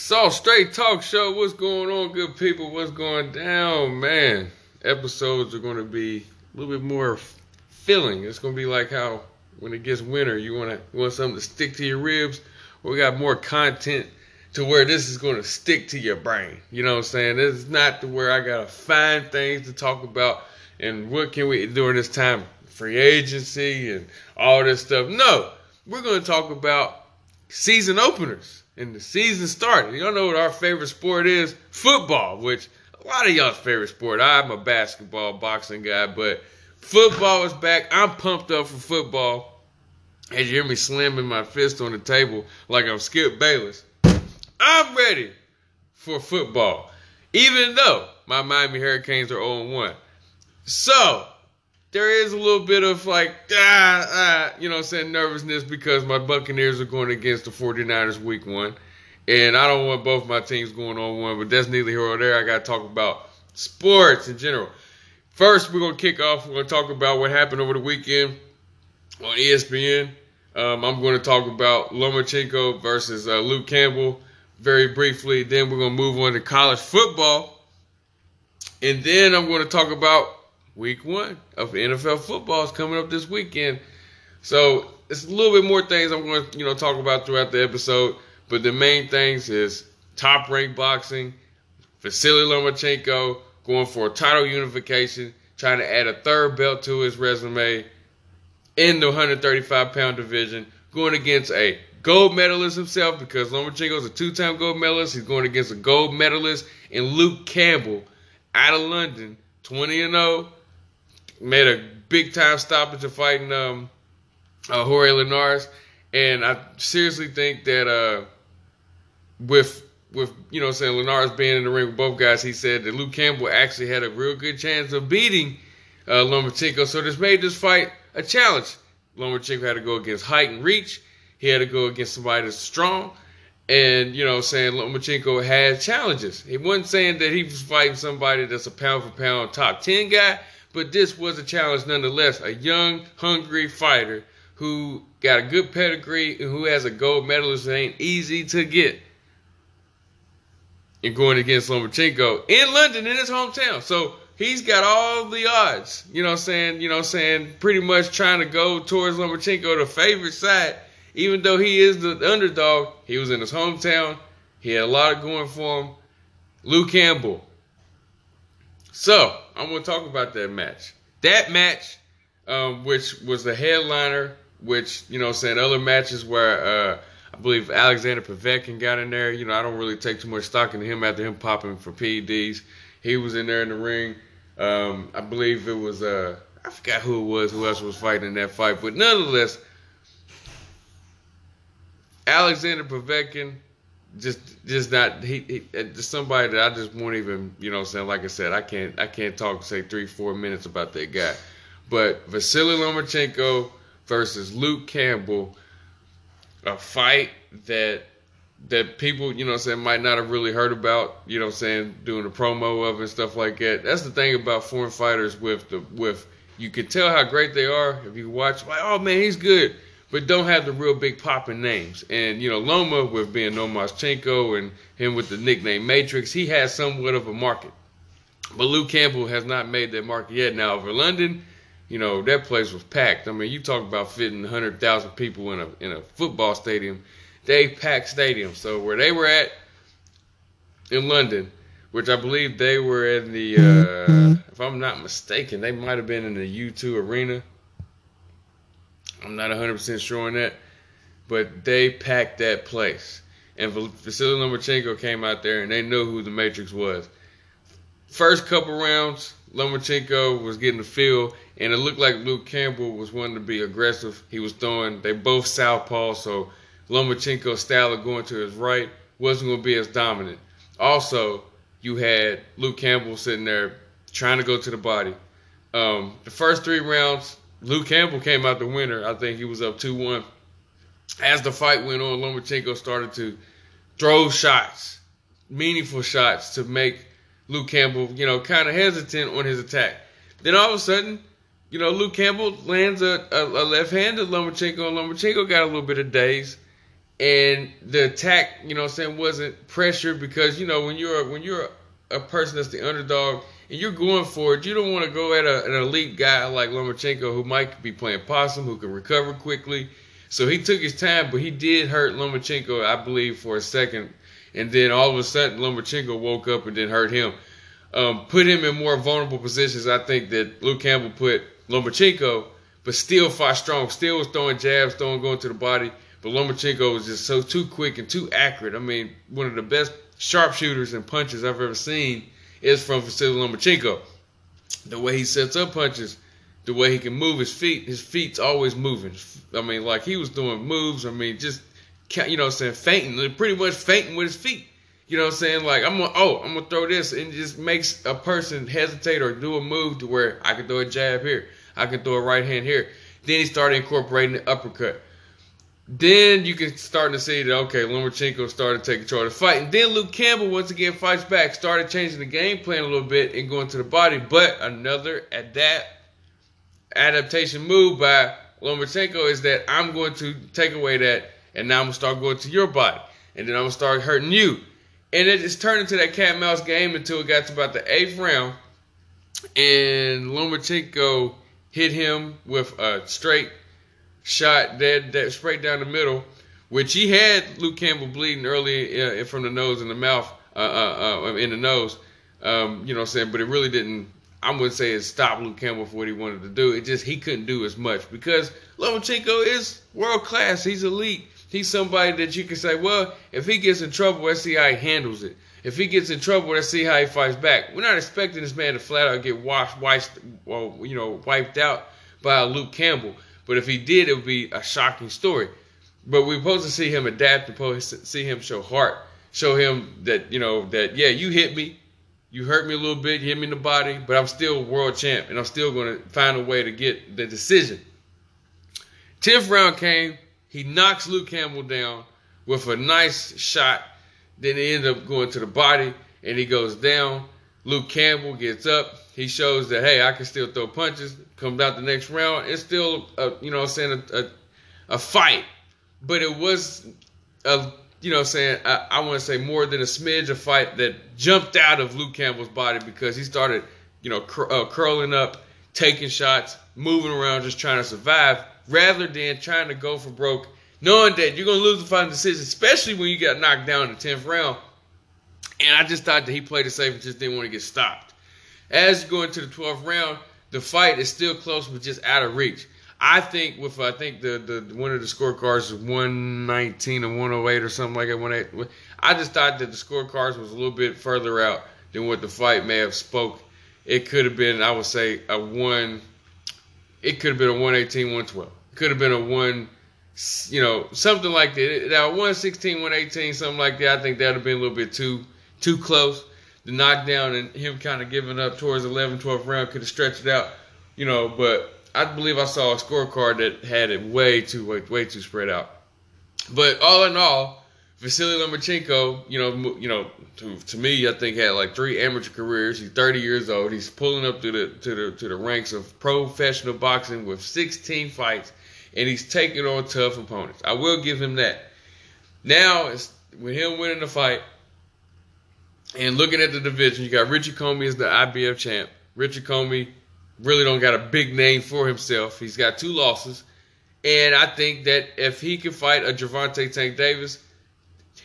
Soss, Straight Talk Show, what's going on, good people? What's going down, man? Episodes are going to be a little bit more filling. It's going to be like how when it gets winter, you want to want something to stick to your ribs. We got more content to where this is going to stick to your brain. You know what I'm saying? This is not to where I got to find things to talk about and what can we during this time, free agency and all this stuff. No, we're going to talk about season openers and the season started. Y'all know what our favorite sport is? Football, which a lot of y'all's favorite sport. I'm a basketball, boxing guy, but football is back. I'm pumped up for football. As you hear me slamming my fist on the table like I'm Skip Bayless. I'm ready for football, even though my Miami Hurricanes are 0 1. So, there is a little bit of like, ah, ah, you know I'm saying, nervousness because my Buccaneers are going against the 49ers week one. And I don't want both my teams going on one, but that's neither here or there. I got to talk about sports in general. First, we're going to kick off. We're going to talk about what happened over the weekend on ESPN. Um, I'm going to talk about Lomachenko versus uh, Luke Campbell very briefly. Then we're going to move on to college football. And then I'm going to talk about week one of NFL football is coming up this weekend. So it's a little bit more things I'm going to you know talk about throughout the episode, but the main things is top ranked boxing, Vasily Lomachenko going for a title unification, trying to add a third belt to his resume in the 135 pound division, going against a gold medalist himself because Lomachenko is a two time gold medalist. He's going against a gold medalist in Luke Campbell out of London, 20 and 0 made a big time stoppage of fighting um, uh, Jorge Linares, and I seriously think that uh, with with you know saying Linares being in the ring with both guys, he said that Luke Campbell actually had a real good chance of beating uh, Lomachenko. So this made this fight a challenge. Lomachenko had to go against height and reach. He had to go against somebody that's strong. And, you know, saying Lomachenko had challenges. He wasn't saying that he was fighting somebody that's a pound for pound top 10 guy, but this was a challenge nonetheless. A young, hungry fighter who got a good pedigree and who has a gold medalist that ain't easy to get. And going against Lomachenko in London in his hometown. So he's got all the odds. You know what I'm saying, you know what I'm saying, pretty much trying to go towards Lomachenko, the favorite side. Even though he is the underdog, he was in his hometown. He had a lot going for him. Luke Campbell, so I'm going to talk about that match. That match, um, which was the headliner, which you know, saying other matches where uh, I believe Alexander Povetkin got in there. You know, I don't really take too much stock in him after him popping for PEDs. He was in there in the ring. Um, I believe it was uh, I forgot who it was, who else was fighting in that fight, but nonetheless, Alexander Povetkin just just not he, he just somebody that I just won't even you know saying? Like I said I can't I can't talk say three four minutes about that guy, but Vasily Lomachenko versus Luke Campbell, a fight that that people you know saying might not have really heard about you know saying doing a promo of and stuff like that. That's the thing about foreign fighters with the with you can tell how great they are if you watch like oh man he's good but don't have the real big popping names. And you know, Loma with being Lomachenko and him with the nickname Matrix, he has somewhat of a market. But Luke Campbell has not made that market yet. Now over London, you know, that place was packed. I mean, you talk about fitting 100,000 people in a in a football stadium. They packed stadium. So where they were at in London, which I believe they were in the, uh, if I'm not mistaken, they might have been in the O2 arena I'm not 100% sure on that, but they packed that place. And Vasily Lomachenko came out there and they knew who the Matrix was. First couple rounds, Lomachenko was getting the feel, and it looked like Luke Campbell was wanting to be aggressive. He was throwing, they both southpaw, so Lomachenko's style of going to his right wasn't going to be as dominant. Also, you had Luke Campbell sitting there trying to go to the body. Um, the first three rounds, Luke Campbell came out the winner. I think he was up 2 1. As the fight went on, Lomachenko started to throw shots, meaningful shots to make Luke Campbell, you know, kind of hesitant on his attack. Then all of a sudden, you know, Luke Campbell lands a, a, a left hand to Lomachenko, and Lomachenko got a little bit of daze. and the attack, you know, what I'm saying wasn't pressured because you know when you're when you're a person that's the underdog and you're going for it, you don't want to go at a, an elite guy like Lomachenko who might be playing possum, who can recover quickly. So he took his time, but he did hurt Lomachenko, I believe, for a second, and then all of a sudden Lomachenko woke up and then hurt him. Um, put him in more vulnerable positions. I think that Luke Campbell put Lomachenko, but still fought strong. Still was throwing jabs, throwing going to the body. But Lomachenko was just so too quick and too accurate. I mean, one of the best sharpshooters and punches I've ever seen is from Vasily Lomachenko. The way he sets up punches, the way he can move his feet, his feet's always moving. I mean, like he was doing moves. I mean, just you know, what I'm saying fainting, pretty much fainting with his feet. You know what I'm saying? Like I'm gonna oh, I'm gonna throw this and just makes a person hesitate or do a move to where I can throw a jab here, I can throw a right hand here. Then he started incorporating the uppercut. Then you can start to see that okay, Lomachenko started taking control of the fight, and then Luke Campbell once again fights back, started changing the game plan a little bit and going to the body. But another adapt adaptation move by Lomachenko is that I'm going to take away that, and now I'm gonna start going to your body, and then I'm gonna start hurting you, and it just turned into that cat mouse game until it got to about the eighth round, and Lomachenko hit him with a straight shot dead, dead straight down the middle, which he had Luke Campbell bleeding early uh, from the nose and the mouth, uh, uh, uh in the nose. Um, you know what I'm saying? But it really didn't. I wouldn't say it stopped Luke Campbell for what he wanted to do. It just he couldn't do as much because Lomachenko is world class. He's elite. He's somebody that you can say, well, if he gets in trouble, let's see how he handles it. If he gets in trouble, let's see how he fights back. We're not expecting this man to flat out get washed, wiped, well, you know, wiped out by Luke Campbell. But if he did, it would be a shocking story. But we're supposed to see him adapt, and see him show heart, show him that you know that yeah, you hit me, you hurt me a little bit, hit me in the body, but I'm still world champ, and I'm still going to find a way to get the decision. Tenth round came, he knocks Luke Campbell down with a nice shot. Then he ends up going to the body, and he goes down. Luke Campbell gets up. He shows that hey, I can still throw punches. Comes out the next round. It's still a, you know, saying a, a, a fight, but it was a you know, saying I, I want to say more than a smidge a fight that jumped out of Luke Campbell's body because he started, you know, cur- uh, curling up, taking shots, moving around, just trying to survive, rather than trying to go for broke, knowing that you're gonna lose the final decision, especially when you got knocked down in the tenth round. And I just thought that he played it safe and just didn't want to get stopped. As you go into the 12th round, the fight is still close, but just out of reach. I think with I think the the one of the scorecards is 119 and 108 or something like that. I just thought that the scorecards was a little bit further out than what the fight may have spoke. It could have been I would say a one. It could have been a 118 112. It could have been a one you know, something like that. Now, 116, 118, something like that. I think that would have been a little bit too too close. The knockdown and him kind of giving up towards 11, 12 round could have stretched it out, you know. But I believe I saw a scorecard that had it way too way, way too spread out. But all in all, Vasily Lomachenko, you know, you know, to, to me, I think had like three amateur careers. He's 30 years old. He's pulling up to the to the to the ranks of professional boxing with 16 fights, and he's taking on tough opponents. I will give him that. Now, it's, with him winning the fight, and looking at the division, you got Richie Commey as the IBF champ. Richie Commey really don't got a big name for himself. He's got two losses. And I think that if he can fight a Gervonta Tank Davis,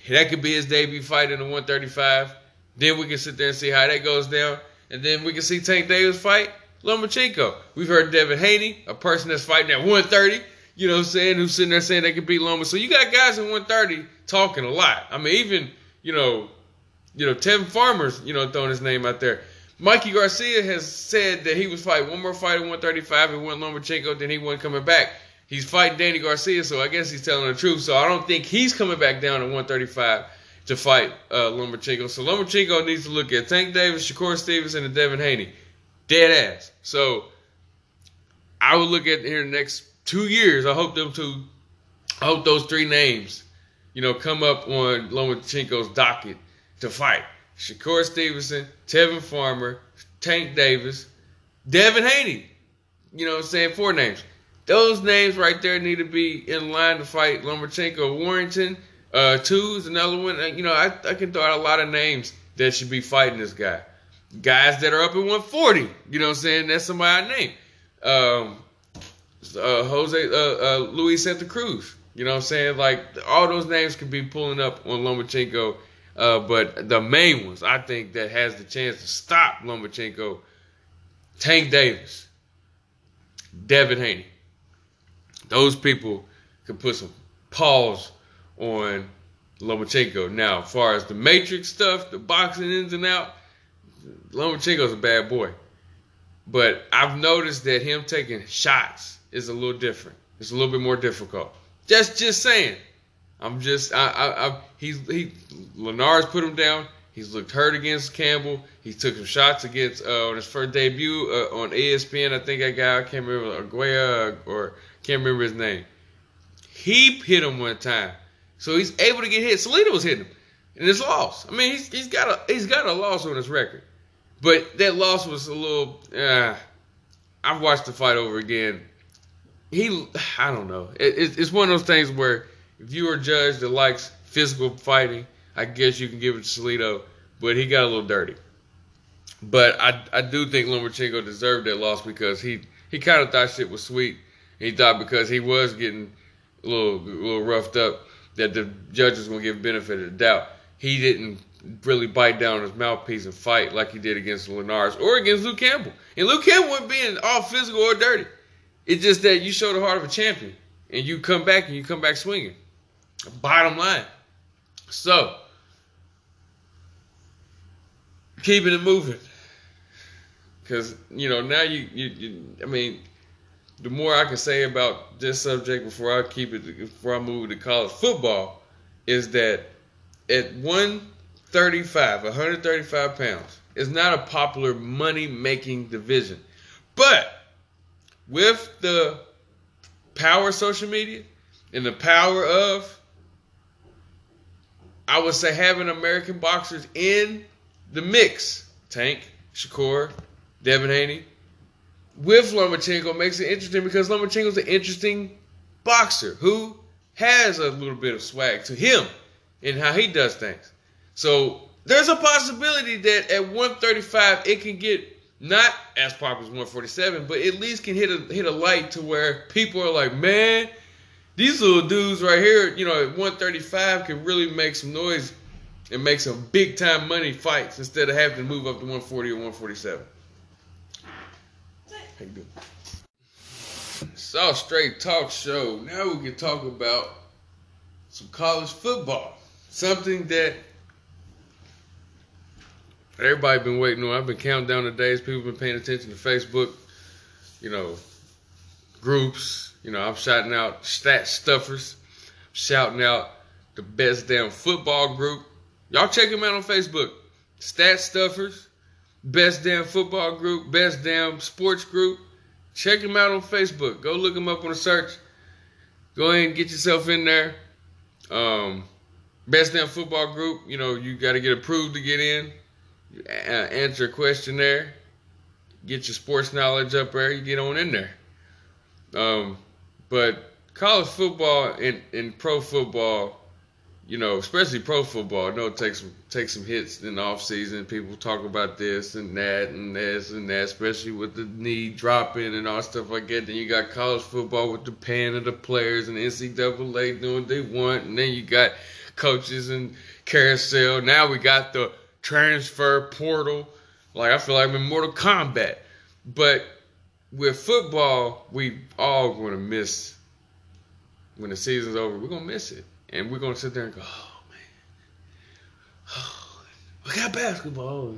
that could be his debut fight in the 135. Then we can sit there and see how that goes down. And then we can see Tank Davis fight Lomachenko. We've heard Devin Haney, a person that's fighting at 130, you know what I'm saying, who's sitting there saying they could beat Loma. So you got guys at 130 talking a lot. I mean, even, you know, you know, Tevin Farmer's, you know, throwing his name out there. Mikey Garcia has said that he was fighting one more fight at 135 and won Lomachenko, then he wasn't coming back. He's fighting Danny Garcia, so I guess he's telling the truth. So I don't think he's coming back down to 135 to fight uh, Lomachenko. So Lomachenko needs to look at Tank Davis, Shakur Stevenson, and Devin Haney. Dead ass. So I would look at here the next two years. I hope them two, I hope those three names, you know, come up on Lomachenko's docket to fight. Shakur Stevenson, Tevin Farmer, Tank Davis, Devin Haney. You know what I'm saying? Four names. Those names right there need to be in line to fight Lomachenko. Warrington, uh, two is another one. You know, I, I can throw out a lot of names that should be fighting this guy. Guys that are up at 140. You know what I'm saying? That's somebody I name. Um, uh, Jose, uh, uh, Luis Santa Cruz. You know what I'm saying? Like all those names could be pulling up on Lomachenko. Uh, but the main ones, I think, that has the chance to stop Lomachenko, Tank Davis, Devin Haney. Those people could put some pause on Lomachenko. Now, as far as the Matrix stuff, the boxing ins and out, Lomachenko's a bad boy. But I've noticed that him taking shots is a little different. It's a little bit more difficult. Just just saying. I'm just I I, I he's he Linares put him down. He's looked hurt against Campbell. He took some shots against uh, on his first debut uh, on ESPN. I think that guy I can't remember Arguello or can't remember his name. He hit him one time, so he's able to get hit. Salido was hitting him, and it's lost. I mean, he's he's got a he's got a loss on his record, but that loss was a little. Uh, I've watched the fight over again he, I don't know. It, it's one of those things where if you are a judge that likes physical fighting, I guess you can give it to Salido, but he got a little dirty. But I, I do think Lomachenko deserved that loss because he, he kind of thought shit was sweet. He thought because he was getting a little, a little roughed up that the judge was going to give benefit of the doubt. He didn't really bite down on his mouthpiece and fight like he did against Linares or against Luke Campbell. And Luke Campbell wasn't being all physical or dirty. It's just that you show the heart of a champion and you come back and you come back swinging. Bottom line. So, keeping it moving. Because, you know, now you, you, you, I mean, the more I can say about this subject before I keep it, before I move to college football, is that at 135, 135 pounds, it's not a popular money making division. But with the power of social media and the power of, I would say, having American boxers in the mix, Tank, Shakur, Devin Haney, with Lomachenko makes it interesting because Lomachenko's an interesting boxer who has a little bit of swag to him in how he does things. So there's a possibility that at 135 it can get not as popular as 147, but at least can hit a hit a light to where people are like, man, these little dudes right here, you know, at 135 can really make some noise and make some big time money fights instead of having to move up to 140 or 147. How you doing? Soss Straight Talk Show. Now we can talk about some college football. Something that everybody been waiting on. I've been counting down the days. People been paying attention to Facebook, you know, groups. You know, I'm shouting out stat stuffers, shouting out the best damn football group. Y'all check them out on Facebook. Stat stuffers, best damn football group, best damn sports group. Check them out on Facebook. Go look them up on the search. Go ahead and get yourself in there. Um, best damn football group. You know, you got to get approved to get in uh, answer a questionnaire. get your sports knowledge up there, you get on in there. Um, but college football and, and pro football, you know, especially pro football, I know it takes some takes some hits in the off season. People talk about this and that and this and that, especially with the knee dropping and all stuff like that. Then you got college football with the paying of the players and NCAA doing what they want, and then you got coaches and carousel. Now we got the transfer portal. Like I feel like I'm in Mortal Kombat. But with football, we all going to miss when the season's over. We're gonna miss it, and we're gonna sit there and go, "Oh man, oh, we got basketball."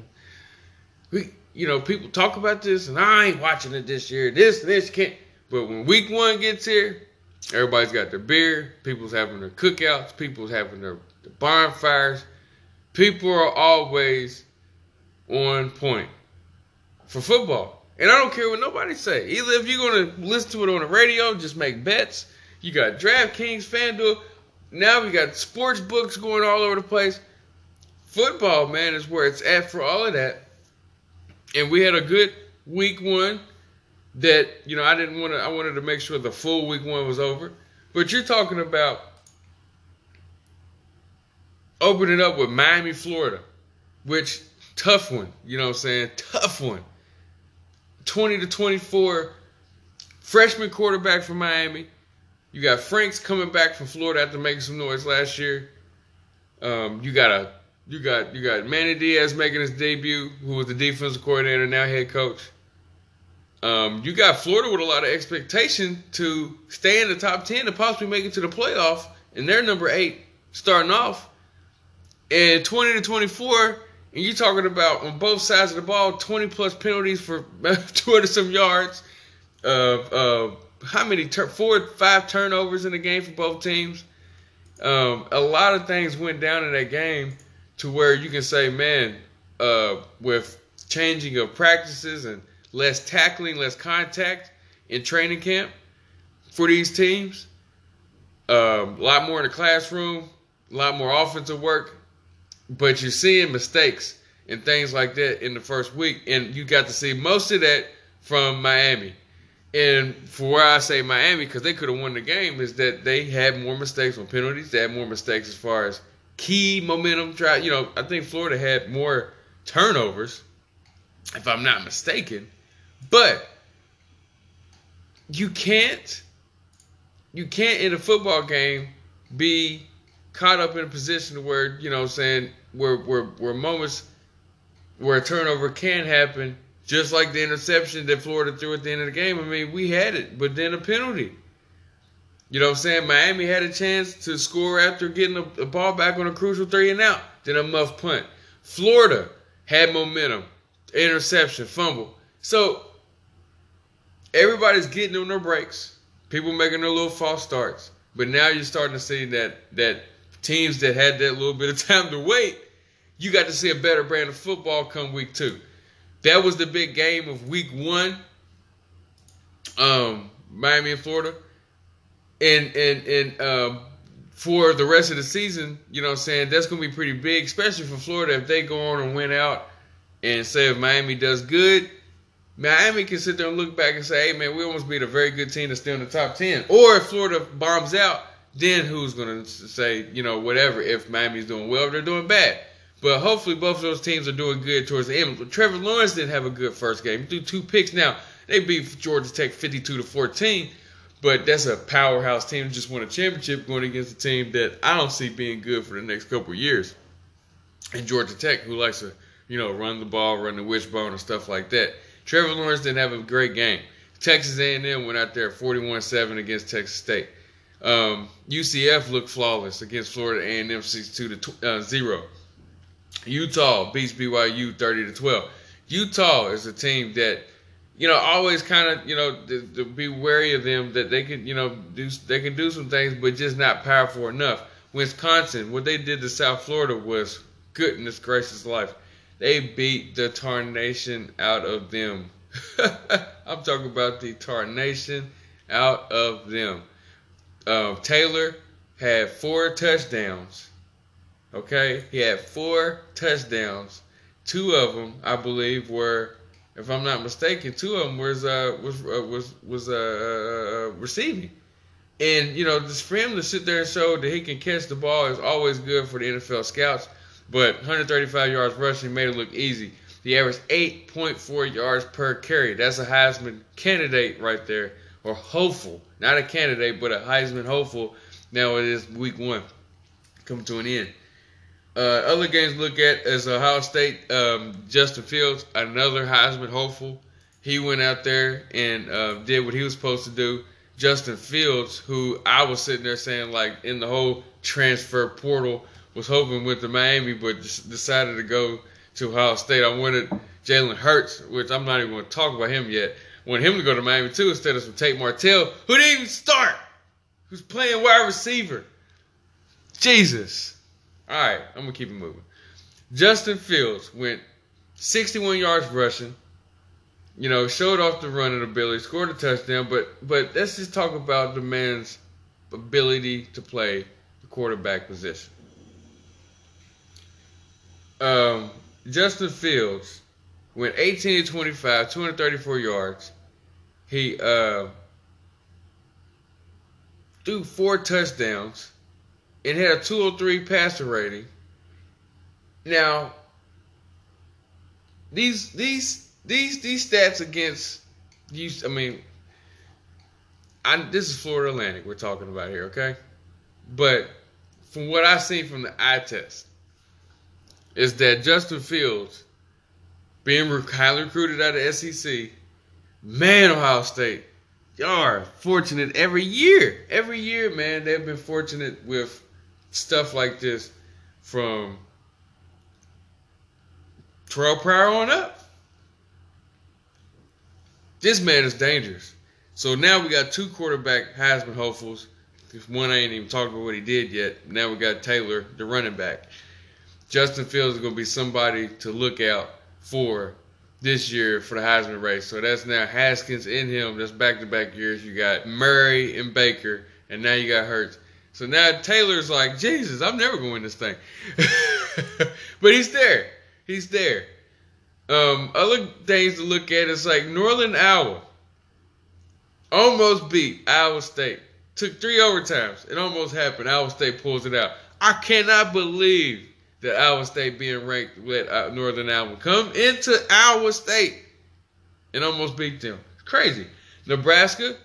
We, you know, people talk about this, and I ain't watching it this year. This, this can't. But when week one gets here, everybody's got their beer. People's having their cookouts. People's having their, their bonfires people are always on point for football. And I don't care what nobody say. Either if you're gonna listen to it on the radio, just make bets. You got DraftKings, FanDuel. Now we got sports books going all over the place. Football, man, is where it's at for all of that. And we had a good week one. that you know I didn't want to. I wanted to make sure the full week one was over. But you're talking about opening up with Miami, Florida, which tough one. You know what I'm saying? Tough one. 20 to 24 freshman quarterback from Miami. You got Franks coming back from Florida after making some noise last year. Um, you got a you got you got Manny Diaz making his debut, who was the defensive coordinator, now head coach. Um, you got Florida with a lot of expectation to stay in the top ten and possibly make it to the playoff, and they're number eight starting off. And twenty to twenty four, and you're talking about on both sides of the ball, twenty plus penalties for two hundred some yards. Uh, uh, how many tur- four, five turnovers in the game for both teams. Um, a lot of things went down in that game to where you can say, man, uh, with changing of practices and less tackling, less contact in training camp for these teams, um, a lot more in the classroom, a lot more offensive work, but you're seeing mistakes and things like that in the first week, and you got to see most of that from Miami. And for where I say Miami, because they could have won the game, is that they had more mistakes on penalties. They had more mistakes as far as key momentum try. You know, I think Florida had more turnovers, if I'm not mistaken. But you can't, you can't in a football game be caught up in a position where you know, saying where where where moments where a turnover can happen just like the interception that Florida threw at the end of the game. I mean, we had it, but then a penalty. You know what I'm saying? Miami had a chance to score after getting the ball back on a crucial three and out. Then a muff punt. Florida had momentum. Interception, fumble. So everybody's getting on their breaks. People making their little false starts. But now you're starting to see that that teams that had that little bit of time to wait, you got to see a better brand of football come week two. That was the big game of week one. Um, Miami and Florida. And and and um, for the rest of the season, you know what I'm saying, that's gonna be pretty big, especially for Florida if they go on and win out and say if Miami does good, Miami can sit there and look back and say, hey man, we almost beat a very good team that's still in the top ten. Or if Florida bombs out, then who's gonna say, you know, whatever, if Miami's doing well or they're doing bad. But hopefully both of those teams are doing good towards the end. But Trevor Lawrence didn't have a good first game. He threw two picks. Now they beat Georgia Tech 52 to 14, but that's a powerhouse team. that Just won a championship going against a team that I don't see being good for the next couple of years. And Georgia Tech, who likes to, you know, run the ball, run the wishbone and stuff like that. Trevor Lawrence didn't have a great game. Texas A&M went out there 41-7 against Texas State. Um, UCF looked flawless against Florida A&M 62 to uh, 0. Utah beats BYU 30 to 12. Utah is a team that, you know, always kind of, you know, to, to be wary of them that they can, you know, do they can do some things, but just not powerful enough. Wisconsin, what they did to South Florida was goodness gracious life. They beat the tarnation out of them. I'm talking about the tarnation out of them. Um, Taylor had four touchdowns Okay, he had four touchdowns. Two of them, I believe, were, if I'm not mistaken, two of them was uh, was uh, was was uh, uh, receiving. And you know, just for him to sit there and show that he can catch the ball is always good for the NFL scouts. But 135 yards rushing made it look easy. He averaged 8.4 yards per carry. That's a Heisman candidate right there, or hopeful, not a candidate, but a Heisman hopeful. Now it is week one, coming to an end. Uh, other games to look at is Ohio State. Um, Justin Fields, another Heisman hopeful. He went out there and uh, did what he was supposed to do. Justin Fields, who I was sitting there saying like in the whole transfer portal, was hoping with the Miami, but decided to go to Ohio State. I wanted Jalen Hurts, which I'm not even going to talk about him yet. I wanted him to go to Miami too instead of some Tate Martell, who didn't even start, who's playing wide receiver. Jesus. All right, I'm gonna keep it moving. Justin Fields went 61 yards rushing. You know, showed off the running ability, scored a touchdown. But but let's just talk about the man's ability to play the quarterback position. Um, Justin Fields went 18 to 25, 234 yards. He uh, threw four touchdowns and had a 203 passer rating. Now, these these these these stats against you, I mean, I, this is Florida Atlantic we're talking about here, okay? But from what I've seen from the eye test, is that Justin Fields being highly recruited out of SEC, man, Ohio State, y'all are fortunate every year. Every year, man, they've been fortunate with stuff like this from Terrelle Pryor on up. This man is dangerous. So now we got two quarterback Heisman hopefuls. One I ain't even talked about what he did yet. Now we got Taylor, the running back. Justin Fields is going to be somebody to look out for this year for the Heisman race. So that's now Haskins in him. That's back to back years. You got Murray and Baker, and now you got Hurts. So now Taylor's like, Jesus, I'm never going to win this thing. but he's there. He's there. Um, other things to look at is like Northern Iowa almost beat Iowa State. Took three overtimes. It almost happened. Iowa State pulls it out. I cannot believe that Iowa State being ranked with uh, Northern Iowa come into Iowa State and almost beat them. Crazy. Nebraska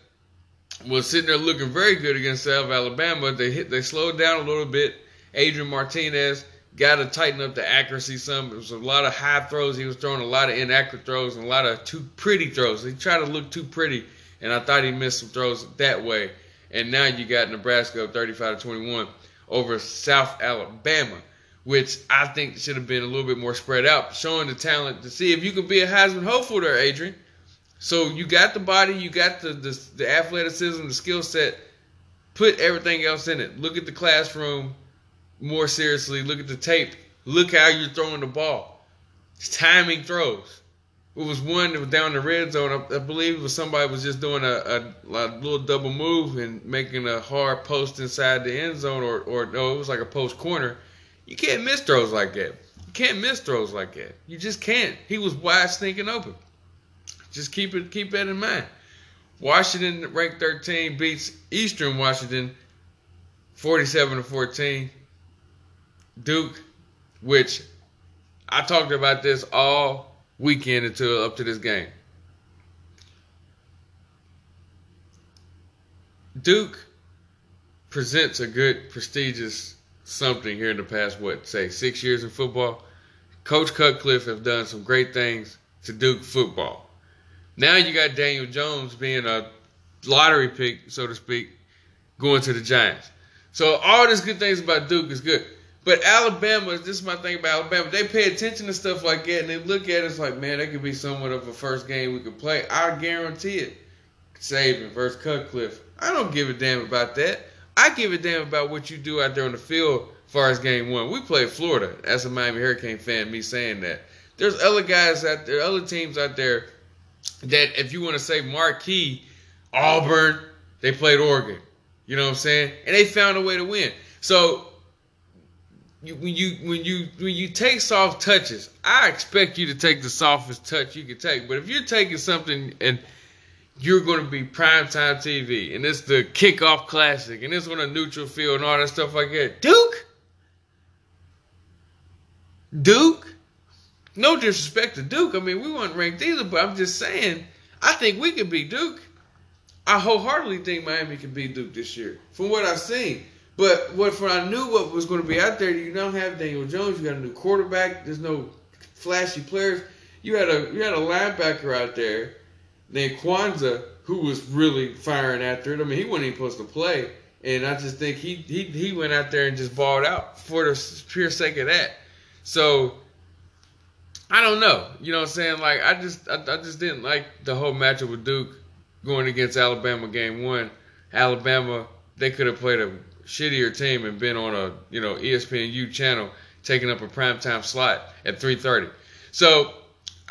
was sitting there looking very good against South Alabama. They hit, they slowed down a little bit. Adrian Martinez got to tighten up the accuracy some. It was a lot of high throws. He was throwing a lot of inaccurate throws and a lot of too pretty throws. He tried to look too pretty, and I thought he missed some throws that way. And now you got Nebraska 35 to 21 over South Alabama which I think should have been a little bit more spread out, showing the talent to see if you could be a Heisman hopeful there, Adrian. So you got the body, you got the the, the athleticism, the skill set. Put everything else in it. Look at the classroom more seriously. Look at the tape. Look how you're throwing the ball. It's timing throws. It was one that was down the red zone. I, I believe it was somebody was just doing a, a, a, little double move and making a hard post inside the end zone, or or no, it was like a post corner you can't miss throws like that. You can't miss throws like that. You just can't. He was wide stinking open. Just keep it keep that in mind. Washington ranked 13 beats Eastern Washington 47 to 14. Duke, which I talked about this all weekend until up to this game. Duke presents a good, prestigious something here in the past, what, say, six years in football. Coach Cutcliffe have done some great things to Duke football. Now you got Daniel Jones being a lottery pick, so to speak, going to the Giants. So all these good things about Duke is good. But Alabama, this is my thing about Alabama. They pay attention to stuff like that, and they look at it it's like, man, that could be somewhat of a first game we could play. I guarantee it. Saban versus Cutcliffe. I don't give a damn about that. I give a damn about what you do out there on the field far as game one. We played Florida. As a Miami Hurricane fan, me saying that. There's other guys out there, other teams out there that if you want to say marquee, Auburn, they played Oregon. You know what I'm saying? And they found a way to win. So you, when you when you when you take soft touches, I expect you to take the softest touch you can take. But if you're taking something and you're going to be primetime TV, and it's the kickoff classic, and it's on a neutral field, and all that stuff like that. Duke, Duke. No disrespect to Duke. I mean, we weren't ranked either, but I'm just saying, I think we could beat Duke. I wholeheartedly think Miami can beat Duke this year, from what I've seen. But what for I knew what was going to be out there, you don't have Daniel Jones. You got a new quarterback. There's no flashy players. You had a you had a linebacker out there named Kwanzaa who was really firing after it. I mean, he wasn't even supposed to play, and I just think he he he went out there and just balled out for the pure sake of that. So I don't know. You know what I'm saying? Like I just I, I just didn't like the whole matchup with Duke going against Alabama game one. Alabama they could have played a shittier team and been on a you know ESPNU channel taking up a primetime slot at 3:30. So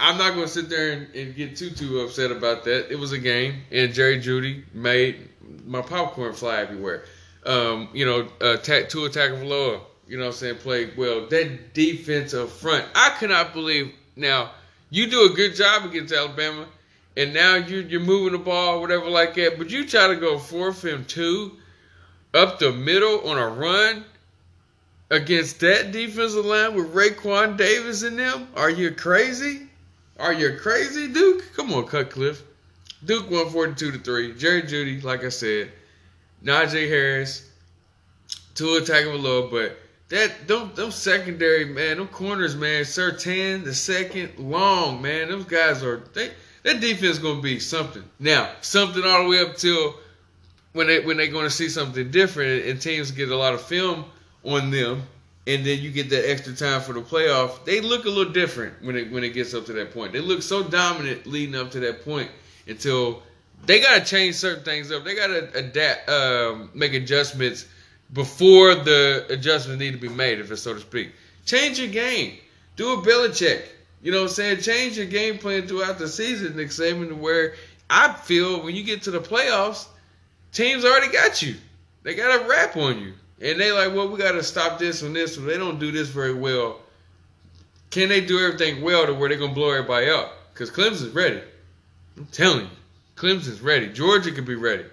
I'm not going to sit there and, and, get too too upset about that. It was a game, and Jerry Jeudy made my popcorn fly everywhere. Um, you know, uh, attack, Tua Tagovailoa, you know what I'm saying, played well. That defensive front, I cannot believe. Now, you do a good job against Alabama, and now you you're moving the ball, whatever like that. But you try to go fourth and two, up the middle on a run against that defensive line with Raekwon Davis in them? Are you crazy? Are you crazy, Duke? Come on, Cutcliffe. Duke 142 to 3. Jerry Jeudy, like I said. Najee Harris. Tua Tagovailoa, but that them them secondary man, them corners man, Surtain the second, long man, those guys are they that defense gonna be something. Now something all the way up till when they when they're gonna see something different and teams get a lot of film on them, and then you get that extra time for the playoff. They look a little different when it when it gets up to that point. They look so dominant leading up to that point until they gotta change certain things up. They gotta adapt, um, make adjustments before the adjustments need to be made, if it's so to speak. Change your game. Do a Belichick. You know what I'm saying? Change your game plan throughout the season, Nick Saban, where I feel when you get to the playoffs, teams already got you. They got a wrap on you. And they like, well, we got to stop this and this. they don't do this very well. Can they do everything well to where they're going to blow everybody up? Because Clemson's ready. I'm telling you. Clemson's ready. Georgia could be ready.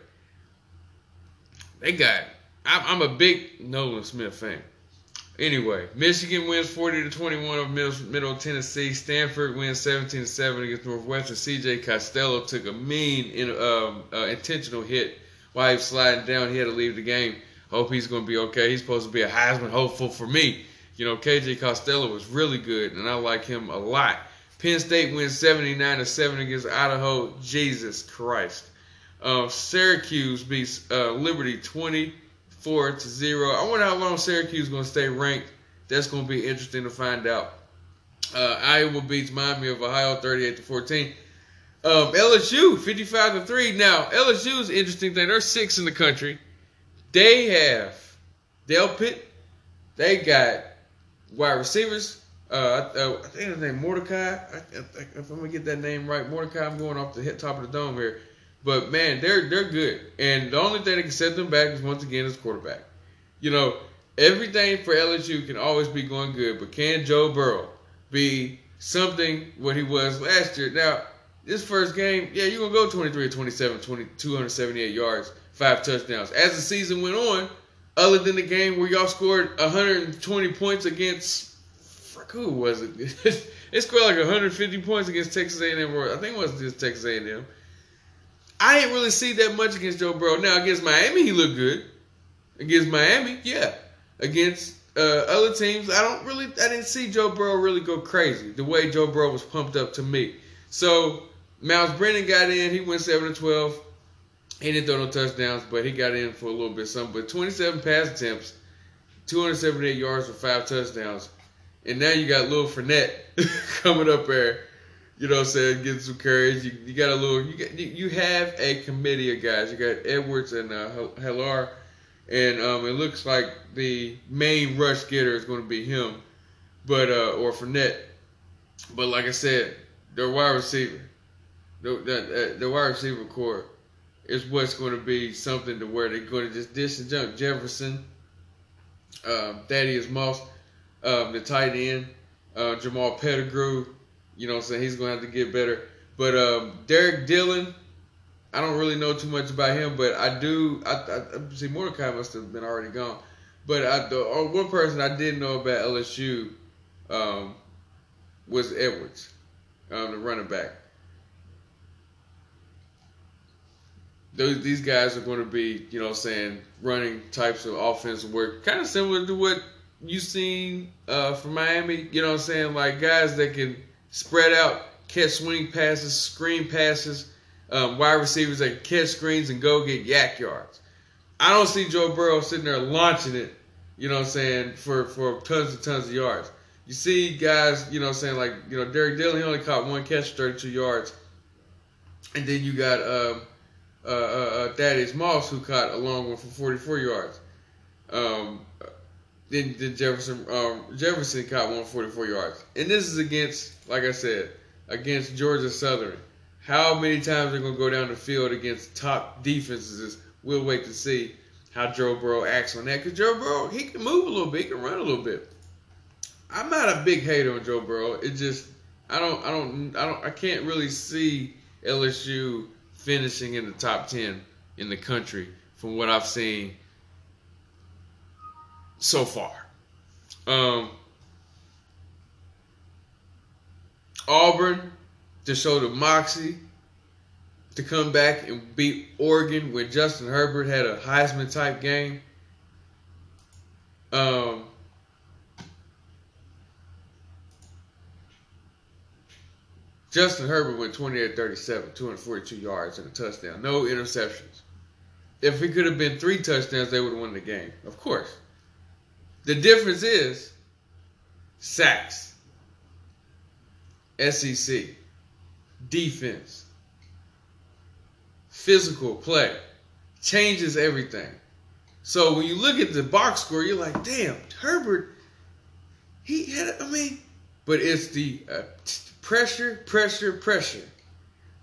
They got I'm, a big Nolan Smith fan. Anyway, Michigan wins 40 to 21 of Middle, Middle Tennessee. Stanford wins 17 to 7 against Northwestern. KJ Costello took a mean um, uh, intentional hit while he was sliding down. He had to leave the game. Hope he's going to be okay. He's supposed to be a Heisman hopeful for me. You know, KJ Costello was really good, and I like him a lot. Penn State wins 79 to 7 against Idaho. Jesus Christ. Uh, Syracuse beats uh, Liberty 24 to zero. I wonder how long Syracuse is going to stay ranked. That's going to be interesting to find out. Uh, Iowa beats Miami of Ohio 38 to 14. Um, LSU 55 to three. Now LSU is interesting thing. They're six in the country. They have Delpit. They got wide receivers. Uh, I, uh, I think his name Mordecai. I, I, if I'm gonna get that name right, Mordecai. I'm going off the top of the dome here. But man, they're they're good. And the only thing that can set them back is once again is quarterback. You know, everything for LSU can always be going good, but can Joe Burrow be something what he was last year? Now, this first game, yeah, you're gonna go 23 or 27, 20, 278 yards, five touchdowns. As the season went on, other than the game where y'all scored 120 points against frick, who was it? it scored like 150 points against Texas A&M. Or I think it was just Texas A&M. I didn't really see that much against Joe Burrow. Now against Miami, he looked good. Against Miami, yeah. Against uh, other teams, I don't really, I didn't see Joe Burrow really go crazy the way Joe Burrow was pumped up to me. So Myles Brennan got in. He went seven to twelve. He didn't throw no touchdowns, but he got in for a little bit something. But 27 pass attempts, 278 yards for five touchdowns, and now you got Lil Fournette coming up there you know what I'm saying, get some courage. You, you got a little, you got, you have a committee of guys. You got Edwards and uh, and um, it looks like the main rush getter is going to be him, but uh, or Fournette. But like I said, their wide receiver, the the, the wide receiver core, is what's going to be something to where they're going to just jump. Jefferson, um, Thaddeus Moss, um, the tight end, uh, Jamal Pettigrew you know I'm saying? He's going to have to get better. But um, Derrick Dillon, I don't really know too much about him, but I do. I, I, see Mordecai must have been already gone. But I, the oh, one person I did know about LSU um, was Edwards, um, the running back. Those, these guys are going to be, you know, saying running types of offensive work, kind of similar to what you've seen uh, from Miami. You know, I'm saying like guys that can spread out, catch swing passes, screen passes, um, wide receivers that catch screens and go get YAC yards. I don't see Joe Burrow sitting there launching it, you know what I'm saying, for, for tons and tons of yards. You see guys, you know what I'm saying, like, you know, Derrick Dillon, he only caught one catch, 32 yards. And then you got um, uh, uh, uh, Thaddeus Moss, who caught a long one for 44 yards. Um, then, then Jefferson um, Jefferson caught 144 yards, and this is against, like I said, against Georgia Southern. How many times they're gonna go down the field against top defenses? We'll wait to see how Joe Burrow acts on that. Cause Joe Burrow, he can move a little bit, he can run a little bit. I'm not a big hater on Joe Burrow. It just I don't I don't I don't I can't really see LSU finishing in the top 10 in the country from what I've seen so far. Um, Auburn to show the moxie to come back and beat Oregon when Justin Herbert had a Heisman type game. Um, Justin Herbert went 28 37, 242 yards and a touchdown. No interceptions. If it could have been three touchdowns, they would have won the game. Of course. The difference is sacks, SEC, defense, physical play changes everything. So when you look at the box score, you're like, damn, Herbert, he had, I mean, but it's the uh, pressure, pressure, pressure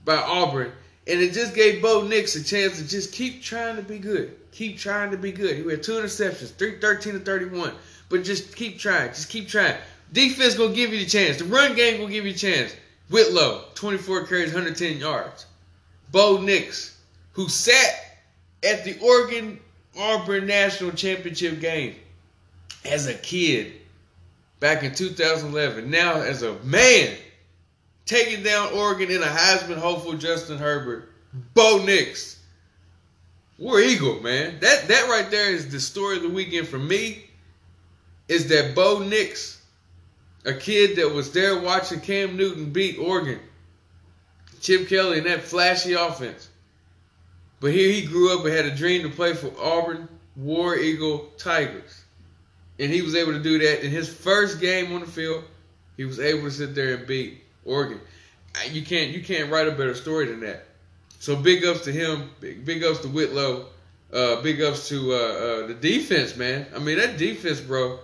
by Auburn. And it just gave Bo Nix a chance to just keep trying to be good. Keep trying to be good. He had two interceptions, three, 13 to 31. But just keep trying. Just keep trying. Defense gonna give you the chance. The run game will give you a chance. Whitlow, 24 carries, 110 yards. Bo Nix, who sat at the Oregon Auburn National Championship game as a kid back in 2011. Now as a man, taking down Oregon in a Heisman hopeful Justin Herbert. Bo Nix. War Eagle, man. That that right there is the story of the weekend for me. Is that Bo Nix, a kid that was there watching Cam Newton beat Oregon, Chip Kelly and that flashy offense. But here he grew up and had a dream to play for Auburn War Eagle Tigers. And he was able to do that in his first game on the field. He was able to sit there and beat Oregon. You can't you can't write a better story than that. So big ups to him. Big, big ups to Whitlow. Uh, big ups to uh, uh, the defense, man. I mean that defense, bro.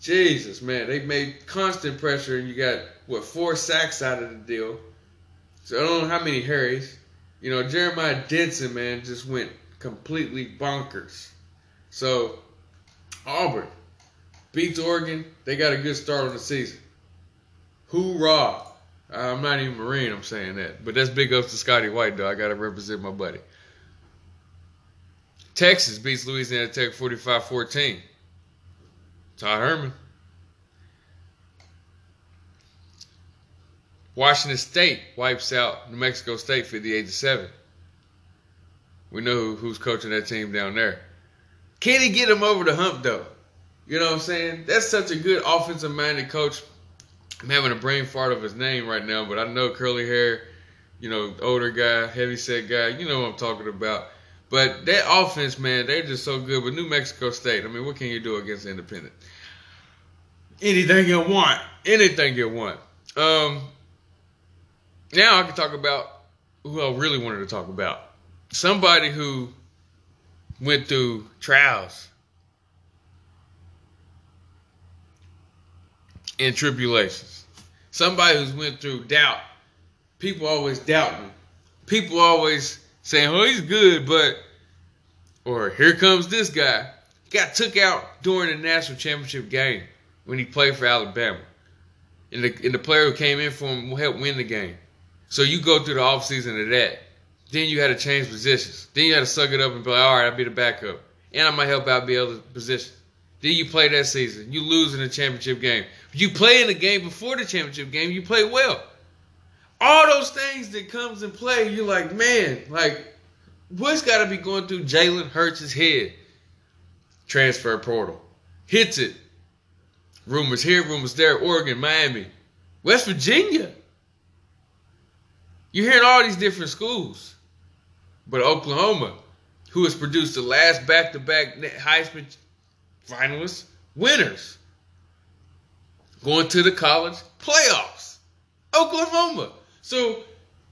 Jesus, man, they made constant pressure, and you got what four sacks out of the deal. So I don't know how many hurries. You know, Jeremiah Dinson, man, just went completely bonkers. So Auburn beats Oregon. They got a good start on the season. Hoorah! I'm not even Marine, I'm saying that. But that's big ups to Scotty White, though. I got to represent my buddy. Texas beats Louisiana Tech 45 14. Todd Herman. Washington State wipes out New Mexico State 58 7. We know who's coaching that team down there. Can he get him over the hump, though? You know what I'm saying? That's such a good offensive minded coach. I'm having a brain fart of his name right now, but I know curly hair, you know, older guy, heavy set guy. You know what I'm talking about. But that offense, man, they're just so good. But New Mexico State, I mean, what can you do against Independent? Anything you want. Anything you want. Um, now I can talk about who I really wanted to talk about. Somebody who went through trials and tribulations. Somebody who's went through doubt. People always doubt me. People always saying, "Oh, he's good," but or here comes this guy. Got took out during the national championship game when he played for Alabama. And the, and the player who came in for him helped win the game. So you go through the offseason of that. Then you had to change positions. Then you had to suck it up and be like, all right, I'll be the backup. And I might help out be other position. Then you play that season. You lose in the championship game. You play in the game before the championship game, you play well. All those things that comes in play, you're like, man, like, what's got to be going through Jalen Hurts' head? Transfer portal. Hits it. Rumors here, rumors there. Oregon, Miami, West Virginia. You're hearing all these different schools. But Oklahoma, who has produced the last back to back Heisman finalists, winners, going to the college playoffs. Oklahoma. So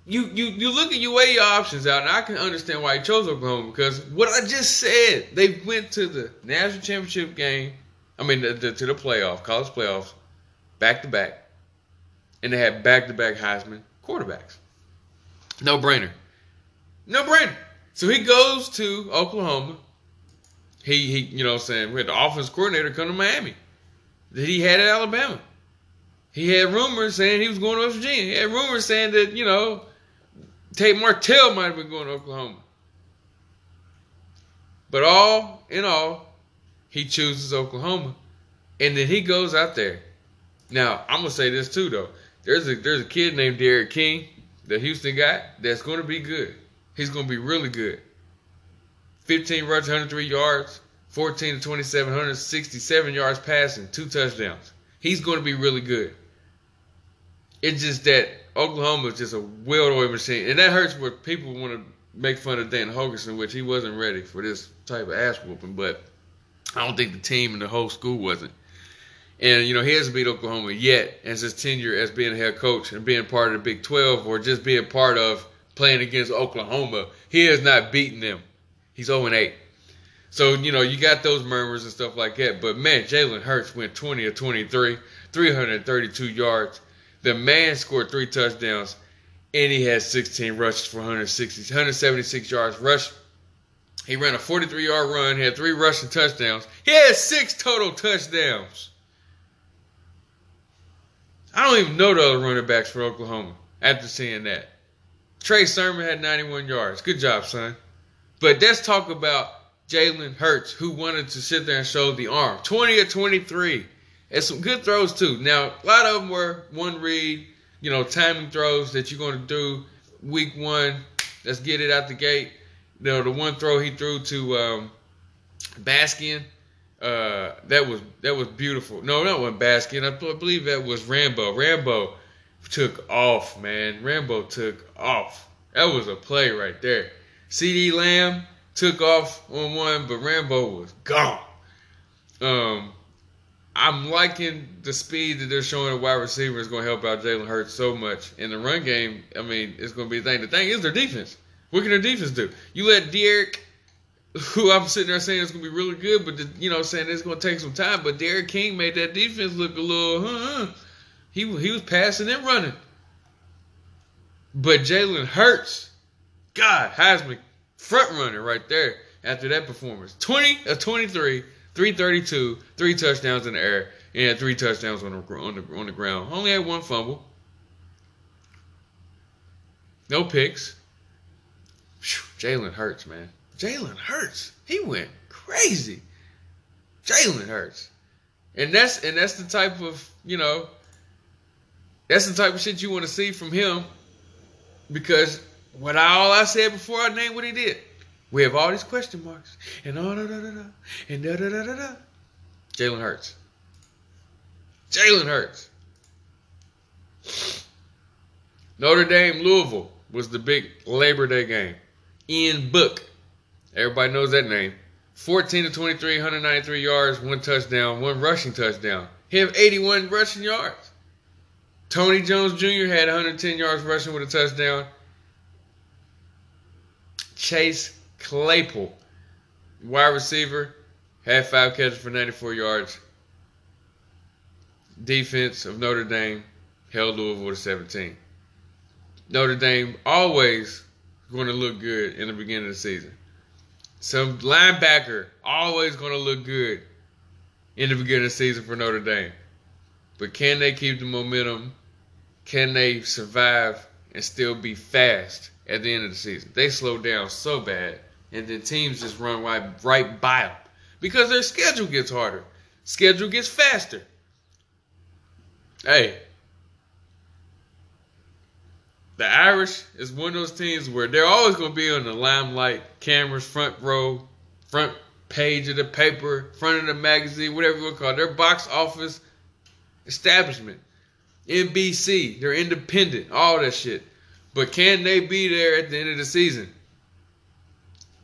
you you you look at you weigh your options out, and I can understand why you chose Oklahoma because what I just said, they went to the national championship game. I mean, the, the, to the playoff, college playoffs, back to back, and they had back to back Heisman quarterbacks. No brainer. No brainer. So he goes to Oklahoma. He he, you know, what I'm saying we had the offense coordinator come to Miami that he had at Alabama. He had rumors saying he was going to West Virginia. He had rumors saying that you know Tate Martell might have been going to Oklahoma. But all in all, he chooses Oklahoma. And then he goes out there. Now, I'm gonna say this too though. There's a there's a kid named D'Eriq King, the Houston guy, that's gonna be good. He's gonna be really good. 15 rushes, 103 yards, 14 to 27, 167 yards passing, two touchdowns. He's going to be really good. It's just that Oklahoma is just a well-oiled machine, and that hurts where people want to make fun of Dan Holgorsen, which he wasn't ready for this type of ass whooping. But I don't think the team and the whole school wasn't. And you know he hasn't beat Oklahoma yet as his tenure as being a head coach and being part of the Big 12 or just being part of playing against Oklahoma. He has not beaten them. He's 0 8. So, you know, you got those murmurs and stuff like that. But man, Jalen Hurts went 20 of 23, 332 yards. The man scored three touchdowns, and he had 16 rushes for 160, 176 yards rush. He ran a 43 yard run, had three rushing touchdowns. He had six total touchdowns. I don't even know the other running backs for Oklahoma after seeing that. Trey Sermon had 91 yards. Good job, son. But let's talk about Jalen Hurts, who wanted to sit there and show the arm. 20 or 23. And some good throws, too. Now, a lot of them were one read, you know, timing throws that you're going to do week one. Let's get it out the gate. You know, the one throw he threw to um, Baskin, uh, that was that was beautiful. No, that wasn't Baskin. I believe that was Rambo. Rambo took off, man. Rambo took off. That was a play right there. CeeDee Lamb took off on one, but Rambo was gone. Um, I'm liking the speed that they're showing a wide receiver is going to help out Jalen Hurts so much. In the run game, I mean, it's going to be a thing. The thing is their defense. What can their defense do? You let D'Eriq, who I'm sitting there saying is going to be really good, but the, you know, saying it's going to take some time. But D'Eriq King made that defense look a little, huh? He he was passing and running. But Jalen Hurts, God, Heisman front runner right there after that performance. 20 of 23, 332, three touchdowns in the air, and three touchdowns on the, on the, on the ground. Only had one fumble. No picks. Jalen Hurts, man. Jalen Hurts. He went crazy. Jalen Hurts. And that's and that's the type of, you know, that's the type of shit you want to see from him because what I, all I said before I named what he did. We have all these question marks and all da da da da and da da da da. Jalen Hurts. Jalen Hurts. Notre Dame Louisville was the big Labor Day game. Ian Book. Everybody knows that name. 14 to 23, 193 yards, one touchdown, one rushing touchdown. He had 81 rushing yards. Tony Jones Jr. had 110 yards rushing with a touchdown. Chase Claypool, wide receiver, had five catches for 94 yards. Defense of Notre Dame held Louisville to 17. Notre Dame always going to look good in the beginning of the season. Some linebacker always going to look good in the beginning of the season for Notre Dame. But can they keep the momentum? Can they survive and still be fast at the end of the season? They slow down so bad, and then teams just run right, right by them because their schedule gets harder. Schedule gets faster. Hey, the Irish is one of those teams where they're always going to be on the limelight, cameras, front row, front page of the paper, front of the magazine, whatever you want to call it. Their box office establishment. NBC, they're independent, all that shit. But can they be there at the end of the season?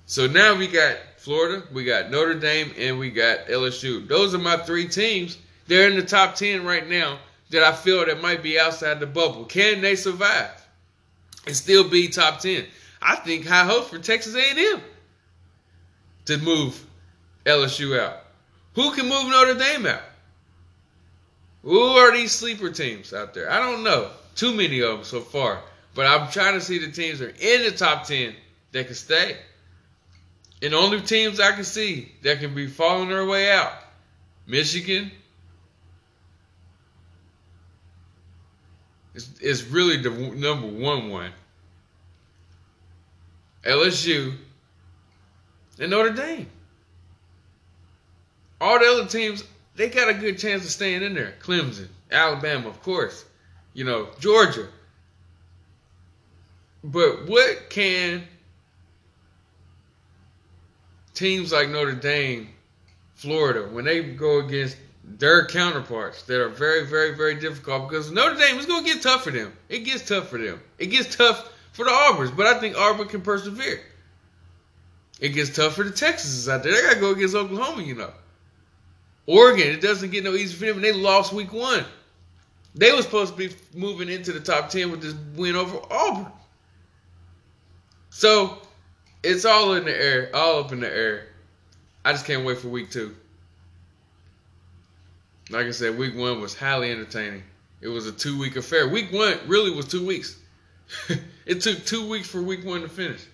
So now we got Florida, we got Notre Dame, and we got LSU. Those are my three teams. They're in the top 10 right now that I feel that might be outside the bubble. Can they survive and still be top 10? I think high hopes for Texas A&M to move LSU out. Who can move Notre Dame out? Who are these sleeper teams out there? I don't know. Too many of them so far. But I'm trying to see the teams that are in the top 10 that can stay. And only teams I can see that can be falling their way out Michigan It's, is really the number one one. LSU, and Notre Dame. All the other teams, they got a good chance of staying in there. Clemson, Alabama, of course. You know, Georgia. But what can teams like Notre Dame, Florida, when they go against their counterparts that are very, very, very difficult because Notre Dame is going to get tough for them. It gets tough for them. It gets tough for the Auburns, but I think Auburn can persevere. It gets tough for the Texases out there. They got to go against Oklahoma, you know. Oregon, it doesn't get no easy for them, and they lost week one. They were supposed to be moving into the top 10 with this win over Auburn. So, it's all in the air, all up in the air. I just can't wait for week two. Like I said, week one was highly entertaining. It was a two week affair. Week one really was two weeks. it took two weeks for week one to finish.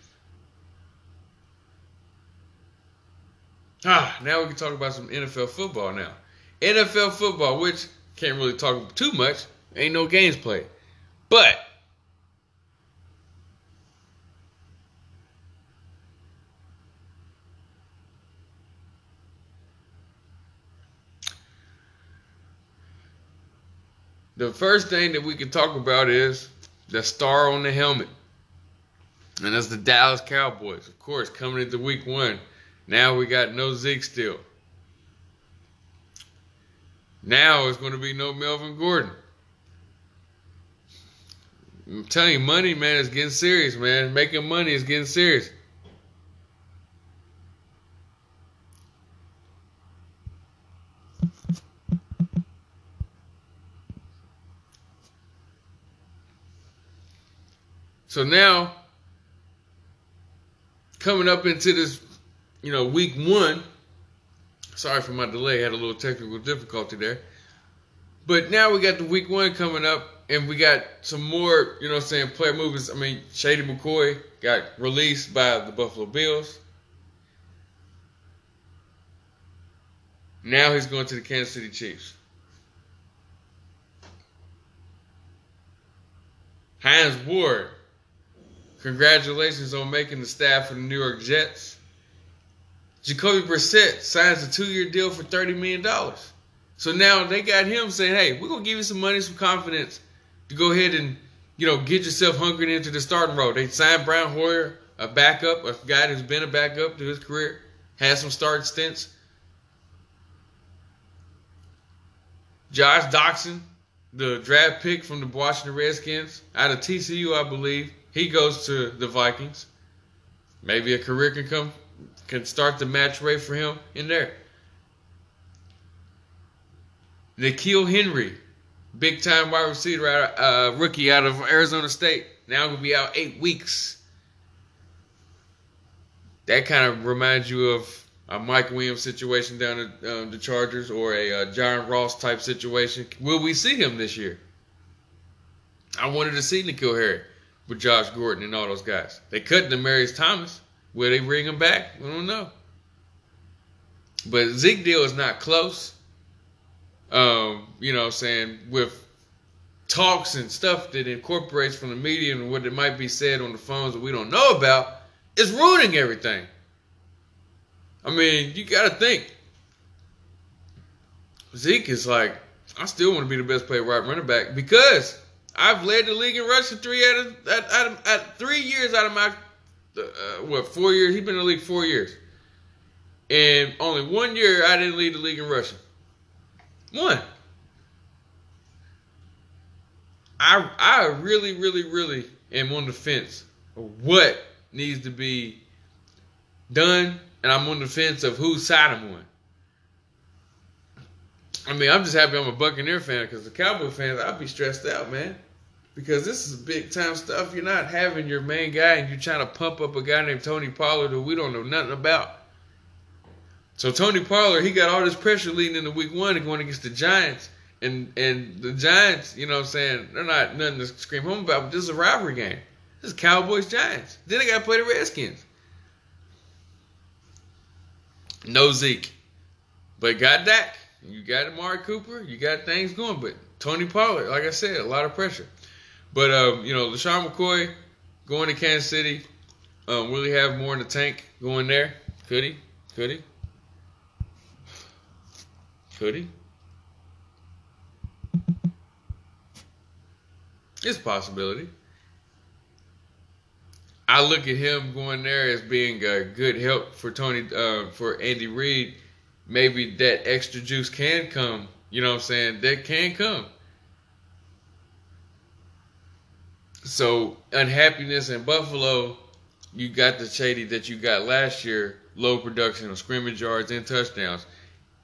Ah, now we can talk about some NFL football now. NFL football, which can't really talk too much. Ain't no games played. But the first thing that we can talk about is the star on the helmet. And that's the Dallas Cowboys. Of course, coming into week one. Now we got no Zeke still. Now it's going to be no Melvin Gordon. I'm telling you, money, man, is getting serious, man. Making money is getting serious. So now, coming up into this, you know, week one. Sorry for my delay. Had a little technical difficulty there. But now we got the week one coming up, and we got some more, you know, saying player movements. I mean, Shady McCoy got released by the Buffalo Bills. Now he's going to the Kansas City Chiefs. Hines Ward Congratulations on making the staff for the New York Jets. Jacoby Brissett signs a two-year deal for $30 million. So now they got him saying, hey, we're going to give you some money, some confidence to go ahead and, you know, get yourself hunkered into the starting role. They signed Brian Hoyer, a backup, a guy who's been a backup to his career, had some start stints. Josh Doctson, the draft pick from the Washington Redskins, out of TCU, I believe. He goes to the Vikings. Maybe a career can come, can start the match rate for him in there. N'Keal Harry, big time wide receiver, uh, rookie out of Arizona State. Now will be out eight weeks. That kind of reminds you of a Mike Williams situation down at um, the Chargers or a uh, John Ross type situation. Will we see him this year? I wanted to see N'Keal Harry with Josh Gordon and all those guys. They cut Demaryius Thomas. Will they bring him back? We don't know. But Zeke deal is not close. Um, you know, what I'm saying with talks and stuff that incorporates from the media and what it might be said on the phones that we don't know about, is ruining everything. I mean, you got to think. Zeke is like, I still want to be the best player right running back because I've led the league in rushing three out of, at, at, at three years out of my uh, what four years. He's been in the league four years, and only one year I didn't lead the league in rushing. One. I I really really really am on the fence of what needs to be done, and I'm on the fence of whose side I'm on. I mean, I'm just happy I'm a Buccaneer fan because the Cowboy fans, I'd be stressed out, man because this is big time stuff. You're not having your main guy and you're trying to pump up a guy named Tony Pollard who we don't know nothing about. So Tony Pollard, he got all this pressure leading into week one and going against the Giants. And and the Giants, you know what I'm saying, they're not nothing to scream home about, but this is a rivalry game. This is Cowboys Giants. Then they gotta play the Redskins. No Zeke. But got Dak. You got Amari Cooper, you got things going, but Tony Pollard, like I said, a lot of pressure. But um, you know, LeSean McCoy going to Kansas City, Um, will he have more in the tank going there? Could he? Could he? Could he? It's a possibility. I look at him going there as being a good help for Tony, uh, for Andy Reid. Maybe that extra juice can come. You know what I'm saying? That can come. So unhappiness in Buffalo, you got the shady that you got last year, low production of scrimmage yards and touchdowns.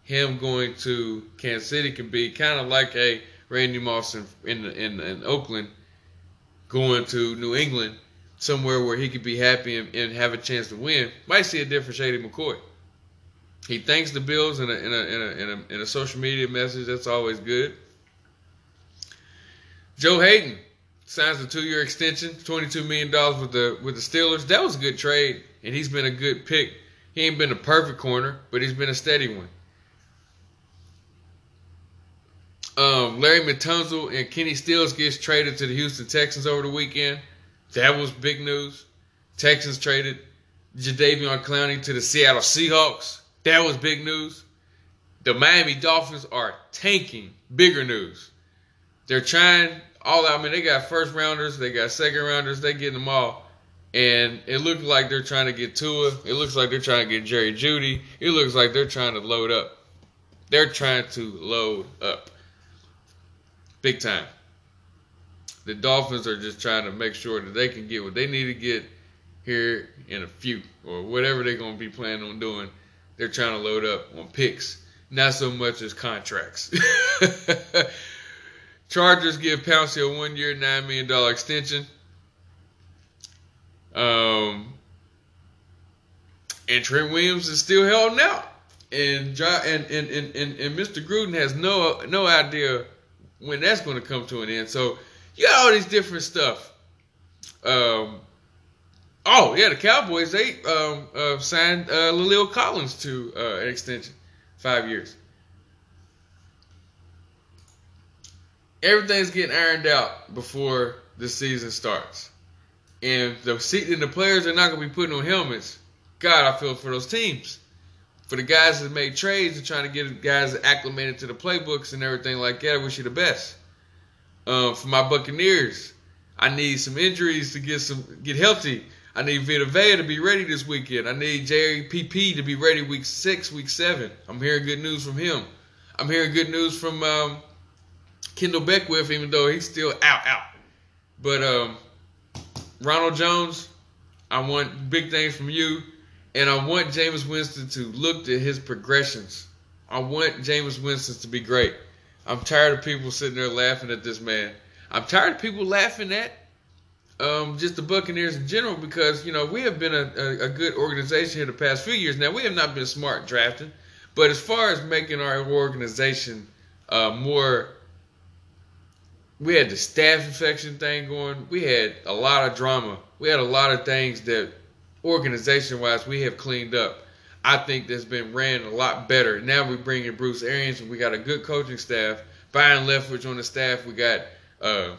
Him going to Kansas City can be kind of like a Randy Moss in in, in, Oakland going to New England somewhere where he could be happy and, and, have a chance to win. Might see a different Shady McCoy. He thanks the Bills in a, in a, in a, in a, in a social media message. That's always good. Joe Haden signs a two-year extension, twenty-two million dollars with the with the Steelers. That was a good trade, and he's been a good pick. He ain't been a perfect corner, but he's been a steady one. Um, Larry Tunsil and Kenny Stills gets traded to the Houston Texans over the weekend. That was big news. Texans traded Jadeveon Clowney to the Seattle Seahawks. That was big news. The Miami Dolphins are tanking. Bigger news. They're trying all. I mean, they got first rounders, they got second rounders, they getting them all. And it looks like they're trying to get Tua. It looks like they're trying to get Jerry Jeudy. It looks like they're trying to load up. They're trying to load up. Big time. The Dolphins are just trying to make sure that they can get what they need to get here in a few or whatever they're going to be planning on doing. They're trying to load up on picks, not so much as contracts. Chargers give Pouncey a one year, $9 million extension. Um, and Trent Williams is still holding out. And, and, and, and, and Mr. Gruden has no no idea when that's going to come to an end. So you got all these different stuff. Um, oh yeah, the Cowboys they um, uh, signed uh, La'el Collins to uh, an extension, five years. Everything's getting ironed out before the season starts, and the seat and the players are not going to be putting on helmets. God, I feel for those teams for the guys that made trades and trying to get guys acclimated to the playbooks and everything like that, I wish you the best. Um, for my Buccaneers, I need some injuries to get some get healthy. I need Vita Vea to be ready this weekend. I need JPP to be ready week six, week seven. I'm hearing good news from him. I'm hearing good news from um, Kendell Beckwith, even though he's still out, out. But um, Ronald Jones, I want big things from you. And I want Jameis Winston to look at his progressions. I want Jameis Winston to be great. I'm tired of people sitting there laughing at this man. I'm tired of people laughing at um, just the Buccaneers in general because, you know, we have been a, a, a good organization here the past few years. Now, we have not been smart drafting, but as far as making our organization uh, more, we had the staph infection thing going. We had a lot of drama. We had a lot of things that organization wise, we have cleaned up. I think that's been ran a lot better. Now we bring in Bruce Arians, and we got a good coaching staff. Byron Leftwich on the staff. We got uh,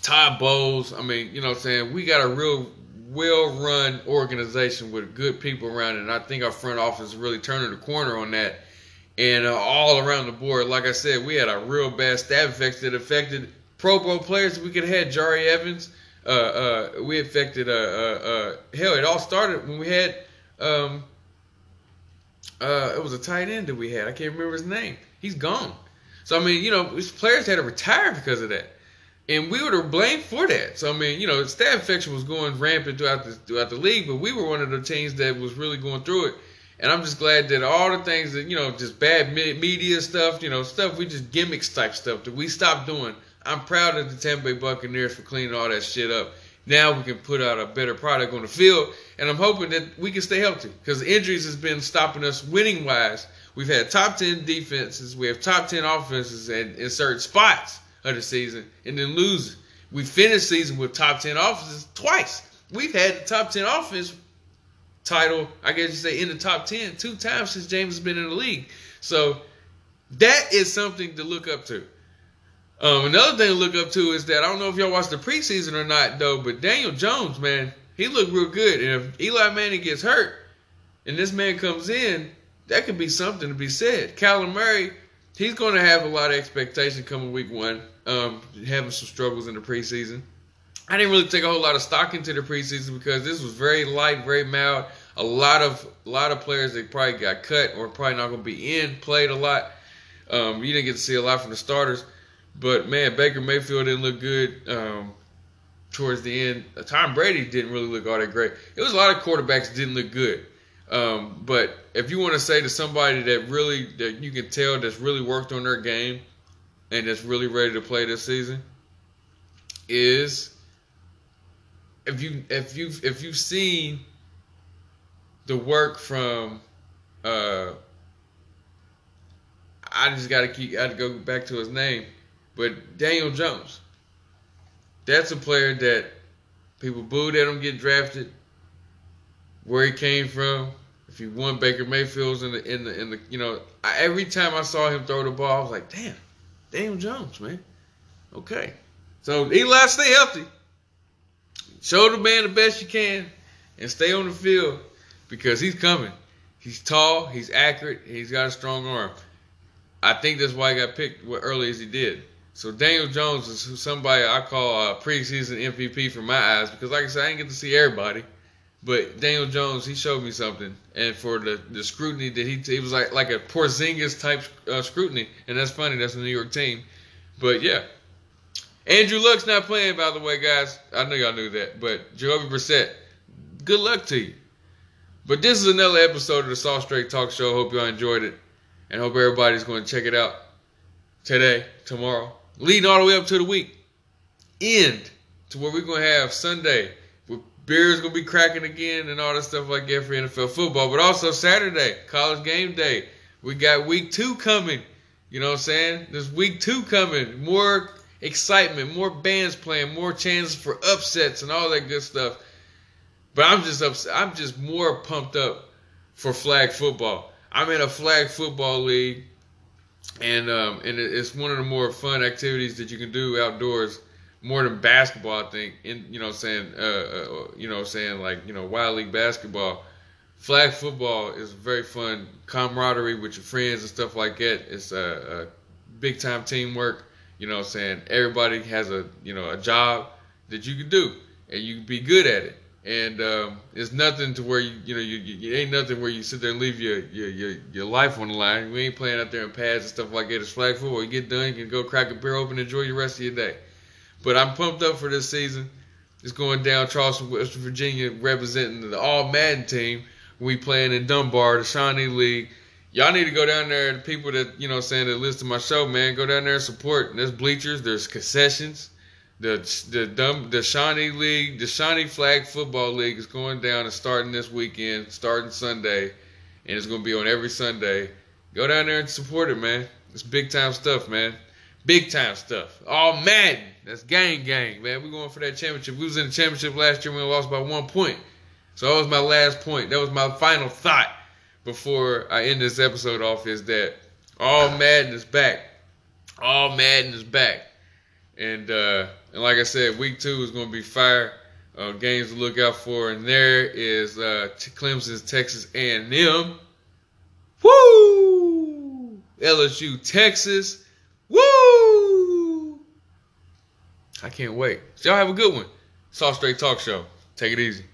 Todd Bowles. I mean, you know what I'm saying? We got a real well run organization with good people around it. And I think our front office is really turning the corner on that. And uh, all around the board, like I said, we had a real bad staff effects that affected Pro Bowl players. We could have had Jahri Evans uh, uh, we affected. Uh, uh, uh, hell, it all started when we had. Um, it was a tight end that we had. I can't remember his name. He's gone. So I mean, you know, players had to retire because of that, and we were to blame for that. So I mean, you know, staph infection was going rampant throughout the throughout the league, but we were one of the teams that was really going through it. And I'm just glad that all the things that you know, just bad media stuff, you know, stuff we just gimmicks type stuff that we stopped doing I'm proud of the Tampa Bay Buccaneers for cleaning all that shit up. Now we can put out a better product on the field, and I'm hoping that we can stay healthy because injuries has been stopping us winning wise. We've had top ten defenses, we have top ten offenses in, in certain spots of the season, and then lose. We finished season with top ten offenses twice. We've had the top ten offense title, I guess you say, in the top ten two times since Jameis has been in the league. So that is something to look up to. Um, another thing to look up to is that I don't know if y'all watched the preseason or not though, but Daniel Jones, man, he looked real good. And if Eli Manning gets hurt and this man comes in, that could be something to be said. Kyler Murray, he's going to have a lot of expectation coming week one, um, having some struggles in the preseason. I didn't really take a whole lot of stock into the preseason because this was very light, very mild. A lot of a lot of players that probably got cut or probably not going to be in played a lot. Um, you didn't get to see a lot from the starters, but man, Baker Mayfield didn't look good um, towards the end. Tom Brady didn't really look all that great. It was a lot of quarterbacks didn't look good. Um, but if you want to say to somebody that really that you can tell that's really worked on their game and that's really ready to play this season, is if you if you if you've seen the work from uh I just gotta keep I to go back to his name, but Daniel Jones. That's a player that people booed at him get drafted, where he came from. If he won Baker Mayfield's in the in the in the you know I, every time I saw him throw the ball, I was like, damn, Daniel Jones, man. Okay, so Eli, stay healthy. Show the man the best you can, and stay on the field because he's coming. He's tall, he's accurate, he's got a strong arm. I think that's why he got picked early as he did. So Daniel Jones is somebody I call a preseason MVP for my eyes because, like I said, I didn't get to see everybody, but Daniel Jones he showed me something, and for the, the scrutiny that he it was like like a Porzingis type uh, scrutiny, and that's funny. That's a New York team, but yeah. Andrew Luck's not playing, by the way, guys. I know y'all knew that, but Jacoby Brissett, good luck to you. But this is another episode of the Soss Straight Talk Show. Hope y'all enjoyed it, and hope everybody's going to check it out today, tomorrow, leading all the way up to the week end to where we're going to have Sunday beers going to be cracking again and all that stuff like that for NFL football. But also Saturday, college game day. We got week two coming. You know what I'm saying? There's week two coming. More excitement, more bands playing, more chances for upsets and all that good stuff. But I'm just upset. I'm just more pumped up for flag football. I'm in a flag football league, and um, and it's one of the more fun activities that you can do outdoors, more than basketball. I think. In you know, saying uh, uh, you know, saying like you know, wild league basketball. Flag football is very fun camaraderie with your friends and stuff like that. It's a, a big time teamwork. You know, what I'm saying everybody has a you know a job that you can do, and you can be good at it and um, it's nothing to where you you know you, you, ain't nothing where you sit there and leave your, your your your life on the line. We ain't playing out there in pads and stuff like that. It's flag football. You get done, you can go crack a beer open, and enjoy the rest of your day. But I'm pumped up for this season. It's going down Charleston, West Virginia, representing the All Madden team. We playing in Dunbar, the Shawnee League. Y'all need to go down there. The people that you know saying that listen to my show, man, go down there and support. There's bleachers, there's concessions the the dumb the Shawnee League, the Shawnee Flag Football League is going down and starting this weekend, starting Sunday, and it's going to be on every Sunday. Go down there and support it, man. It's big time stuff, man. Big time stuff. All Madden. That's gang gang, man. We're going for that championship. We was in the championship last year. We lost by one point. So that was my last point. That was my final thought before I end this episode off is that all Madden is back. All Madden is back. And uh, and like I said, week two is going to be fire. Uh, games to look out for, and there is uh, Clemson's Texas A&M. Woo! LSU Texas. Woo! I can't wait. Y'all have a good one. Soss Straight Talk Show. Take it easy.